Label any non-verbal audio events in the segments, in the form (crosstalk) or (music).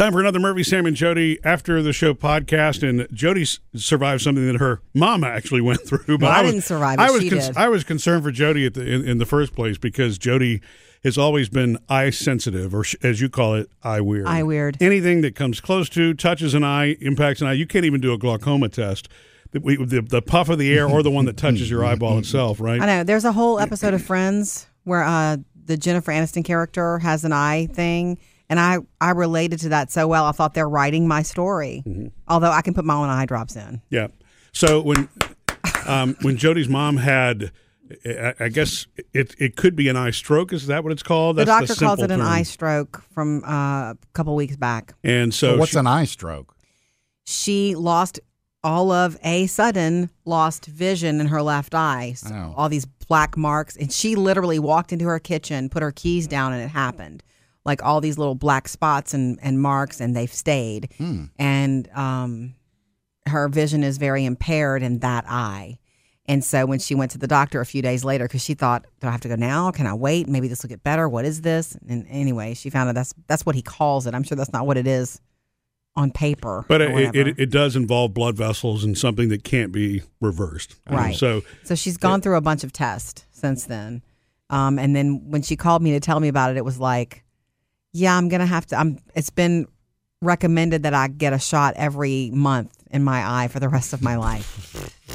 Time for another Murphy, Sam, and Jody after the show podcast. And Jody survived something that her mama actually went (laughs) through. But Well, I was- didn't survive it. I was She did. I was concerned for Jody at the, in, in the first place because Jody has always been eye sensitive, or sh- as you call it, eye weird. Eye weird. Anything that comes close to, touches an eye, impacts an eye. You can't even do a glaucoma test. We, the, the puff of the air or the one that touches your eyeball itself, right? I know. There's a whole episode of Friends where uh, the Jennifer Aniston character has an eye thing, and I I related to that so well. I thought they're writing my story, Mm-hmm. although I can put my own eye drops in. Yeah. So when um, when Jody's mom had, I, I guess it it could be an eye stroke. Is that what it's called? The That's doctor calls it an term. eye stroke from uh, a couple weeks back. And so, So what's she- an eye stroke? She lost all of a sudden lost vision in her left eye. So Oh. All these black marks, and she literally walked into her kitchen, put her keys down, and it happened. Like all these little black spots and, and marks, and they've stayed. And um, her vision is very impaired in that eye. And so when she went to the doctor a few days later, because she thought, "Do I have to go now? Can I wait? Maybe this will get better. What is this?" And anyway, she found out that's that's what he calls it. I'm sure that's not what it is on paper. but it, it it does involve blood vessels and something that can't be reversed. Um, Right. So So she's gone through a bunch of tests since then. Um, and then when she called me to tell me about it, it was like, yeah, I'm gonna have to. I'm. It's been recommended that I get a shot every month in my eye for the rest of my life. (laughs)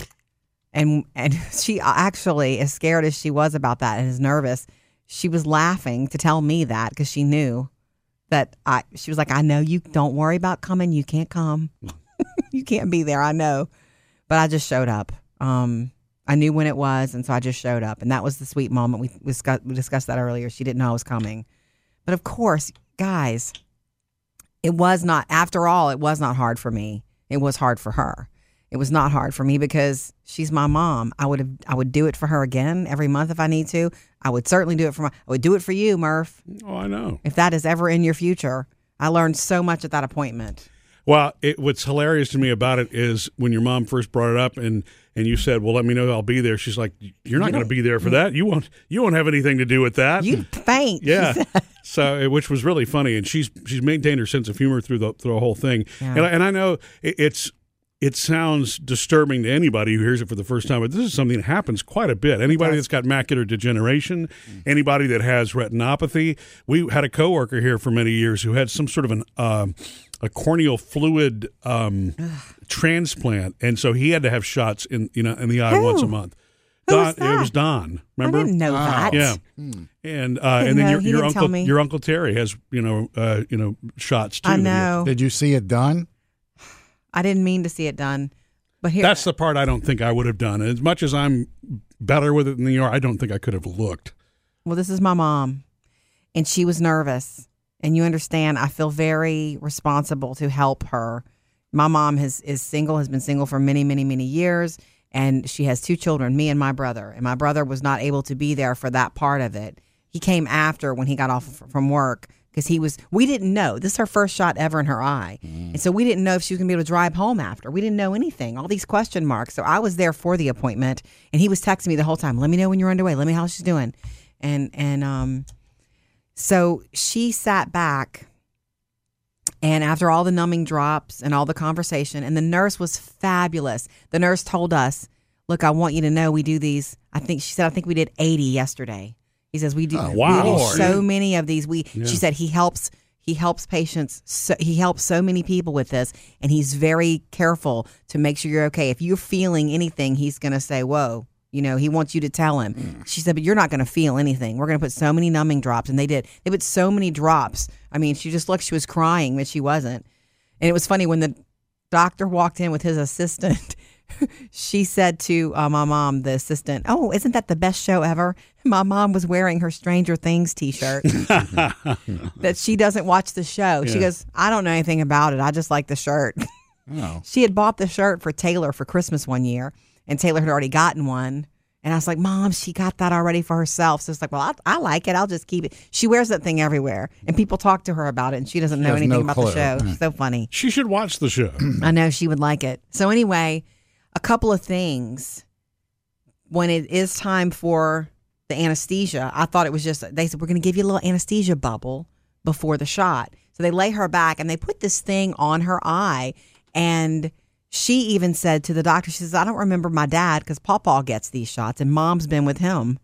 And and (laughs) she actually, as scared as she was about that and as nervous, she was laughing to tell me that because she knew that I. She was like, I know you. Don't worry about coming. You can't come. (laughs) you can't be there. I know, but I just showed up. Um, I knew when it was, and so I just showed up, and that was the sweet moment. We we discussed, we discussed that earlier. She didn't know I was coming, but of course, guys, it was not. After all, it was not hard for me. It was hard for her. It was not hard for me because she's my mom. I would have. I would do it for her again every month if I need to. I would certainly do it for my. I would do it for you, Murph, oh, I know. if that is ever in your future. I learned so much at that appointment. Well, it, what's hilarious to me about it is when your mom first brought it up and and you said, "Well, let me know. I'll be there." She's like, "You're not going to be there for that. You won't. You won't have anything to do with that." You faint. (laughs) Yeah. So, uh, which was really funny, and she's she's maintained her sense of humor through the through the whole thing. Yeah. And, I, and I know it, it's it sounds disturbing to anybody who hears it for the first time, but this is something that happens quite a bit. Anybody that's got macular degeneration, anybody that has retinopathy. We had a coworker here for many years who had some sort of an um, a corneal fluid um, transplant, and so he had to have shots in you know in the eye Who? once a month. Who Don, was It was Don. Remember? I didn't know that. Yeah, and uh, Didn't and then know. your, He your didn't tell uncle me. your uncle Terry has you know uh, you know shots too. I know. Did you see it done? I didn't mean to see it done, but here That's the part I don't think I would have done. As much as I'm better with it than you are, I don't think I could have looked. well, this is my mom, and she was nervous, and you understand. I feel very responsible to help her. My mom has is single, has been single for many, many, many years, and she has two children, me and my brother. And my brother was not able to be there for that part of it. He came after when he got off from work because he was. We didn't know this is her first shot ever in her eye, and so we didn't know if she was going to be able to drive home after. We didn't know anything. All these question marks. So I was there for the appointment, and he was texting me the whole time. Let me know when you're underway. Let me know how she's doing, and and um, so she sat back. And after all the numbing drops and all the conversation, and the nurse was fabulous. The nurse told us, "Look, I want you to know we do these. I think she said I think we did 80 yesterday." He says we do, Oh, we wow. do so many of these. We she said he helps he helps patients. So, he helps so many people with this, and he's very careful to make sure you're okay. If you're feeling anything, he's going to say, "Whoa." You know, he wants you to tell him. She said, but you're not going to feel anything. We're going to put so many numbing drops. And they did. They put so many drops. I mean, she just looked, she was crying, but she wasn't. And it was funny when the doctor walked in with his assistant. (laughs) she said to uh, my mom, the assistant, "Oh, isn't that the best show ever?" (laughs) My mom was wearing her Stranger Things T-shirt (laughs) that she doesn't watch the show. She goes, "I don't know anything about it. I just like the shirt." Oh. she had bought the shirt for Taylor for Christmas one year, and Taylor had already gotten one. And I was like, Mom, she got that already for herself. So it's like, well, I, I like it. I'll just keep it. She wears that thing everywhere, and people talk to her about it, and she doesn't know anything no about clue. the show. She's so funny. She should watch the show. (clears throat) I know she would like it. So anyway, a couple of things. When it is time for the anesthesia, I thought it was just they said we're going to give you a little anesthesia bubble before the shot. So they lay her back and they put this thing on her eye. And she even said to the doctor, she says, I don't remember my dad because Pawpaw gets these shots and mom's been with him.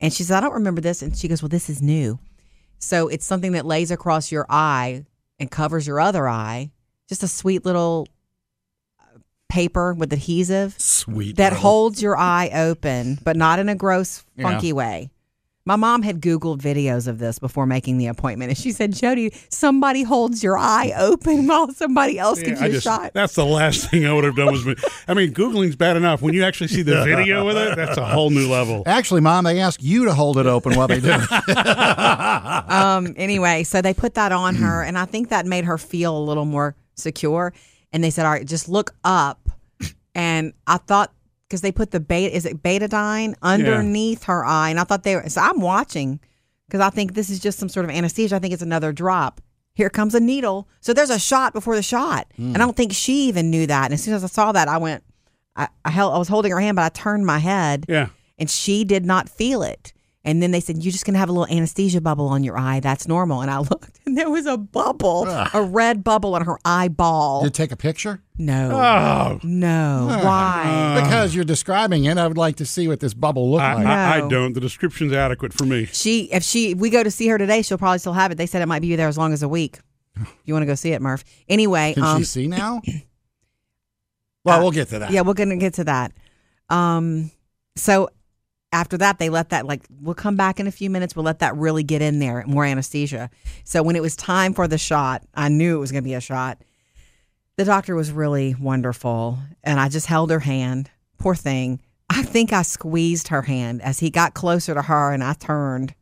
And she says, I don't remember this. And she goes, Well, this is new. So it's something that lays across your eye and covers your other eye. Just a sweet little uh, paper with adhesive Sweet. that little- holds your eye open, but not in a gross, Yeah. funky way. My mom had Googled videos of this before making the appointment, and she said, Jody, somebody holds your eye open while somebody else gives you a just, shot. that's the last thing I would have done was. I mean, Googling's bad enough. When you actually see the (laughs) video with it, that's a whole new level. Actually, Mom, they ask you to hold it open while they do it. (laughs) um, anyway, so they put that on her, and I think that made her feel a little more secure. And they said, "All right, just look up." And I thought because they put the beta is it betadine underneath her eye, and I thought they were. So I'm watching because I think this is just some sort of anesthesia. I think it's another drop. Here comes a needle. So there's a shot before the shot, hmm. and I don't think she even knew that. And as soon as I saw that, I went. I, I held. I was holding her hand, but I turned my head Yeah. and she did not feel it. And then they said, You're just going to have a little anesthesia bubble on your eye. That's normal. And I (laughs) looked, and there was a bubble, a red bubble on her eyeball. Did you take a picture? no, Oh, no. Why? because you're describing it, I would like to see what this bubble looked I, like. I, I don't. The description's adequate for me. She, if she, if we go to see her today, she'll probably still have it. They said it might be there as long as a week. (sighs) You want to go see it, Murph? Anyway, Can um, she see now? (clears throat) well, we'll get to that. Yeah, we're gonna get to that. Um, so after that, they let that like we'll come back in a few minutes. We'll let that really get in there, more anesthesia. So when it was time for the shot, I knew it was gonna be a shot. The doctor was really wonderful, and I just held her hand. Poor thing. I think I squeezed her hand as he got closer to her, and I turned.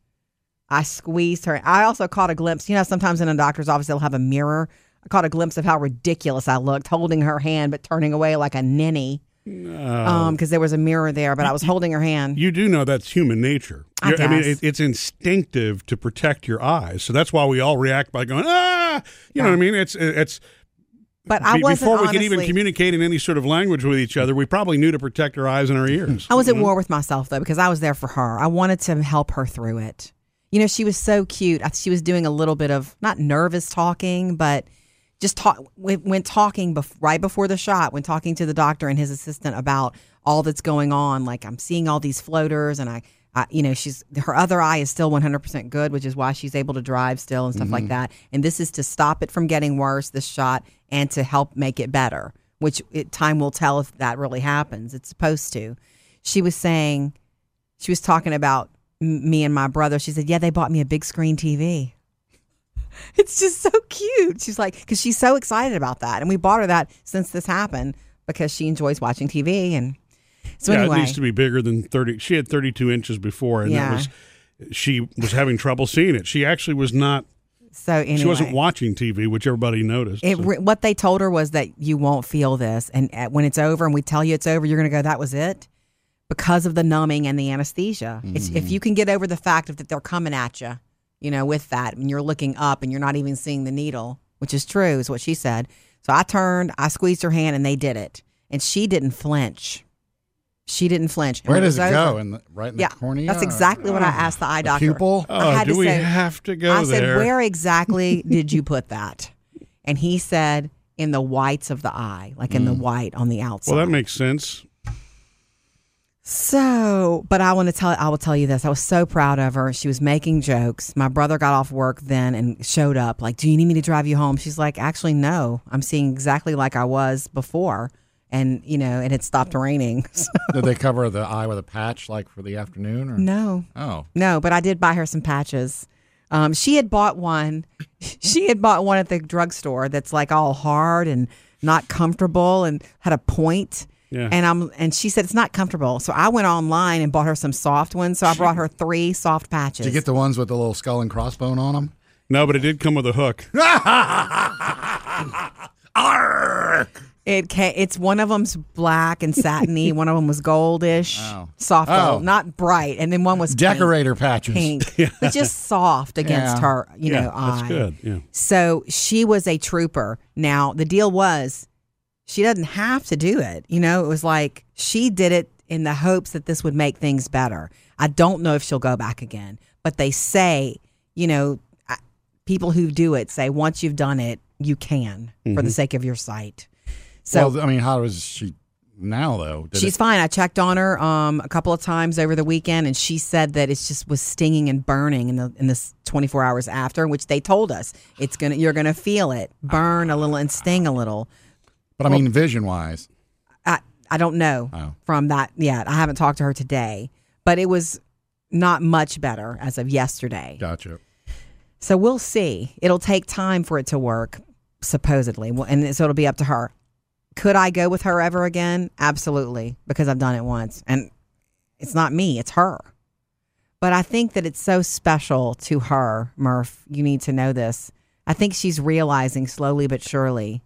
I squeezed her. I also caught a glimpse. You know, sometimes in a doctor's office they'll have a mirror. I caught a glimpse of how ridiculous I looked holding her hand, but turning away like a ninny um because there was a mirror there but i was holding her hand You do know that's human nature. I You're- mean, it, it's instinctive to protect your eyes, so that's why we all react by going ah. You know what I mean? It's it's but i wasn't before we could even communicate in any sort of language with each other. We probably knew to protect our eyes and our ears. i was at war with myself though because i was there for her i wanted to help her through it you know she was so cute she was doing a little bit of not nervous talking but just talk when talking bef- right before the shot when talking to the doctor and his assistant about all that's going on like i'm seeing all these floaters and i I, you know, she's her other eye is still 100% good, which is why she's able to drive still and stuff like mm-hmm. that. And this is to stop it from getting worse, this shot, and to help make it better, which it, time will tell if that really happens. It's supposed to. She was saying, she was talking about m- me and my brother. She said, Yeah, they bought me a big screen TV. (laughs) It's just so cute. She's like, because she's so excited about that. And we bought her that since this happened because she enjoys watching TV. And so, yeah, anyway. it needs to be bigger than thirty. She had thirty-two inches before, and Yeah. that was she was having trouble seeing it. She actually was not. so, anyway. She wasn't watching TV, which everybody noticed. It, So- what they told her was that you won't feel this, and at, when it's over, and we tell you it's over, you're going to go, "That was it," because of the numbing and the anesthesia. It's, if mm-hmm. you can get over the fact of that they're coming at you, you know, with that, and you're looking up and you're not even seeing the needle, which is true, is what she said. So I turned, I squeezed her hand, and they did it, and she didn't flinch. She didn't flinch. And Where does it go? In the, right in yeah, the cornea? that's exactly what I oh. asked the eye The doctor. pupil? I oh, had do to we say, have to go I said, there? where (laughs) exactly did you put that? And he said, in the whites of the eye, like in the hmm. white on the outside. well, that makes sense. So, but I want to tell, I will tell you this. I was so proud of her. She was making jokes. My brother got off work then and showed up, like, do you need me to drive you home? She's like, actually, no. I'm seeing exactly like I was before. And, you know, and it had stopped raining. (laughs) So, Did they cover the eye with a patch like for the afternoon? Or? no. Oh. No, but I did buy her some patches. Um, she had bought one. (laughs) She had bought one at the drugstore that's like all hard and not comfortable and had a point. Yeah. And I'm and she said it's not comfortable. So I went online and bought her some soft ones. So I brought her three soft patches. Did you get the ones with the little skull and crossbone on them? No, but it did come with a hook. (laughs) it ca it's one of them's black and satiny. (laughs) one of them was goldish, Oh. soft, Oh. though, not bright, and then one was pink- Decorator patches. pink, (laughs) but just soft against Yeah. her, you yeah, know, eye. that's good. Yeah. So she was a trooper. Now, the deal was she doesn't have to do it. You know, it was like she did it in the hopes that this would make things better. I don't know if she'll go back again, but they say, you know, people who do it say once you've done it, you can for the sake of your sight. So well, I mean, how is she now though? Did She's it- fine. I checked on her um, a couple of times over the weekend, and she said that it just was stinging and burning in the in this 24 hours after, which they told us it's gonna you're gonna feel it burn a little and sting a little. But I mean, vision wise, I I don't know Oh. from that yet. I haven't talked to her today, but it was not much better as of yesterday. gotcha. So we'll see. It'll take time for it to work, supposedly, Well, and so it'll be up to her. Could I go with her ever again? Absolutely, because I've done it once, and it's not me; it's her. But I think that it's so special to her, Murph. You need to know this. I think she's realizing slowly but surely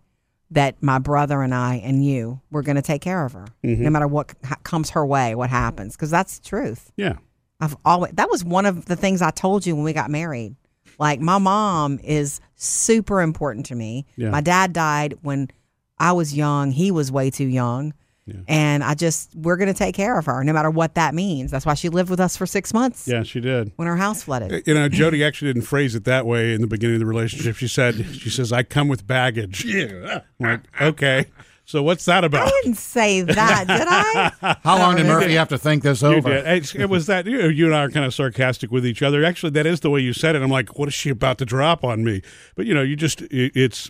that my brother and I and you, we're going to take care of her, mm-hmm. no matter what comes her way, what happens, because that's the truth. Yeah. I've always that was one of the things I told you when we got married. Like my mom is super important to me. Yeah. My dad died when I was young. He was way too young. And I just we're going to take care of her no matter what that means. That's why she lived with us for 6 months Yeah, she did. when her house flooded. You know, Jody actually didn't phrase it that way in the beginning of the relationship. She said, "She says I come with baggage." Yeah. like, okay. So what's that about? I didn't say that, did I? (laughs) How long did Murphy have to think this You over? did. It was that you, know, you and I are kind of sarcastic with each other. Actually, that is the way you said it. I'm like, what is she about to drop on me? But you know, you just it's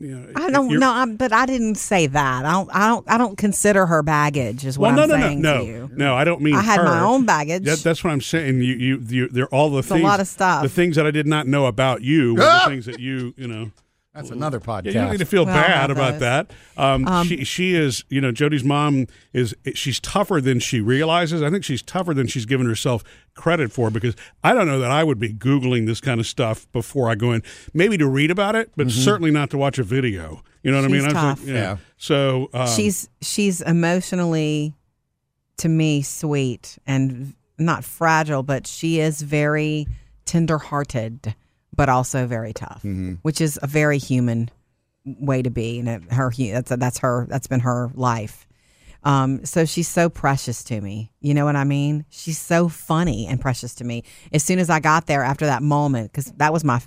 you know, I don't know, I'm, but I didn't say that. I don't I don't I don't consider her baggage is what Well, no, I'm no, no, saying no, to you. no. I don't mean I had my own baggage. That, that's what I'm saying. You, you, you, they're all the a things. lot of stuff. The things that I did not know about you were the ah! things that you, you know. That's another podcast. Yeah, you don't need to feel Well, bad about those. that. Um, she she is you know Jody's mom is she's tougher than she realizes. I think she's tougher than she's given herself credit for because I don't know that I would be googling this kind of stuff before I go in. Maybe to read about it, but certainly not to watch a video. You know what She's I mean? I tough. like, yeah. Yeah. So um, she's she's emotionally to me sweet and not fragile but she is very tender-hearted but also very tough which is a very human way to be and it, her that's that's her that's been her life um, so she's so precious to me. You know what I mean? She's so funny and precious to me. As soon as I got there after that moment, because that was my,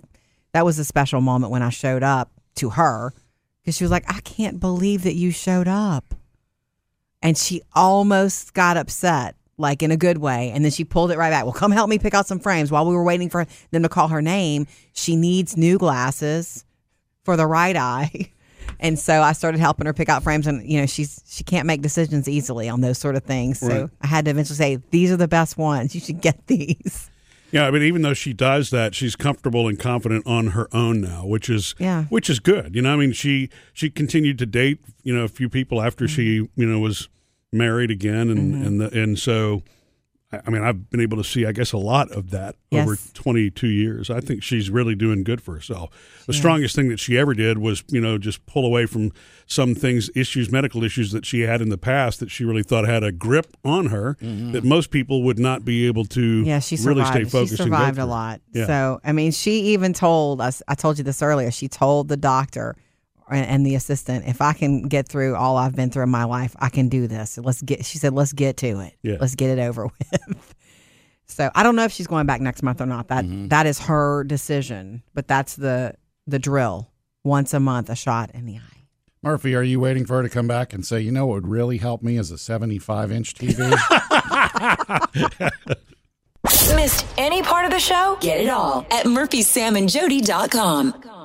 that was a special moment when I showed up to her, because she was like, "I can't believe that you showed up," and she almost got upset, like in a good way, and then she pulled it right back. Well, come help me pick out some frames. While we were waiting for them to call her name, she needs new glasses for the right eye. (laughs) And so I started helping her pick out frames and you know she's she can't make decisions easily on those sort of things. So Right. I had to eventually say these are the best ones. You should get (laughs) these. Yeah, I mean, even though she does that, she's comfortable and confident on her own now, which is Yeah. which is good. You know, I mean, she she continued to date you know a few people after she Mm-hmm. you know was married again, and and the, and so. I mean, I've been able to see, I guess, a lot of that Yes. over 22 years. I think she's really doing good for herself. The strongest thing that she ever did was, you know, just pull away from some things, issues, medical issues that she had in the past that she really thought had a grip on her that most people would not be able to Mm-hmm. Yeah, she really stay focused. she survived a lot. Yeah. So I mean, she even told us. I told you this earlier. She told the doctor and, and the assistant, if I can get through all I've been through in my life, I can do this. Let's get. She said, let's get to it. Yeah. Let's get it over (laughs) with. So I don't know if she's going back next month or not. That Mm-hmm. that is her decision. But that's the the drill. Once a month, a shot in the eye. Murphy, are you waiting for her to come back and say, you know what would really help me as a 75 inch TV? (laughs) Missed any part of the show? Get it all at murphysamandjody.com.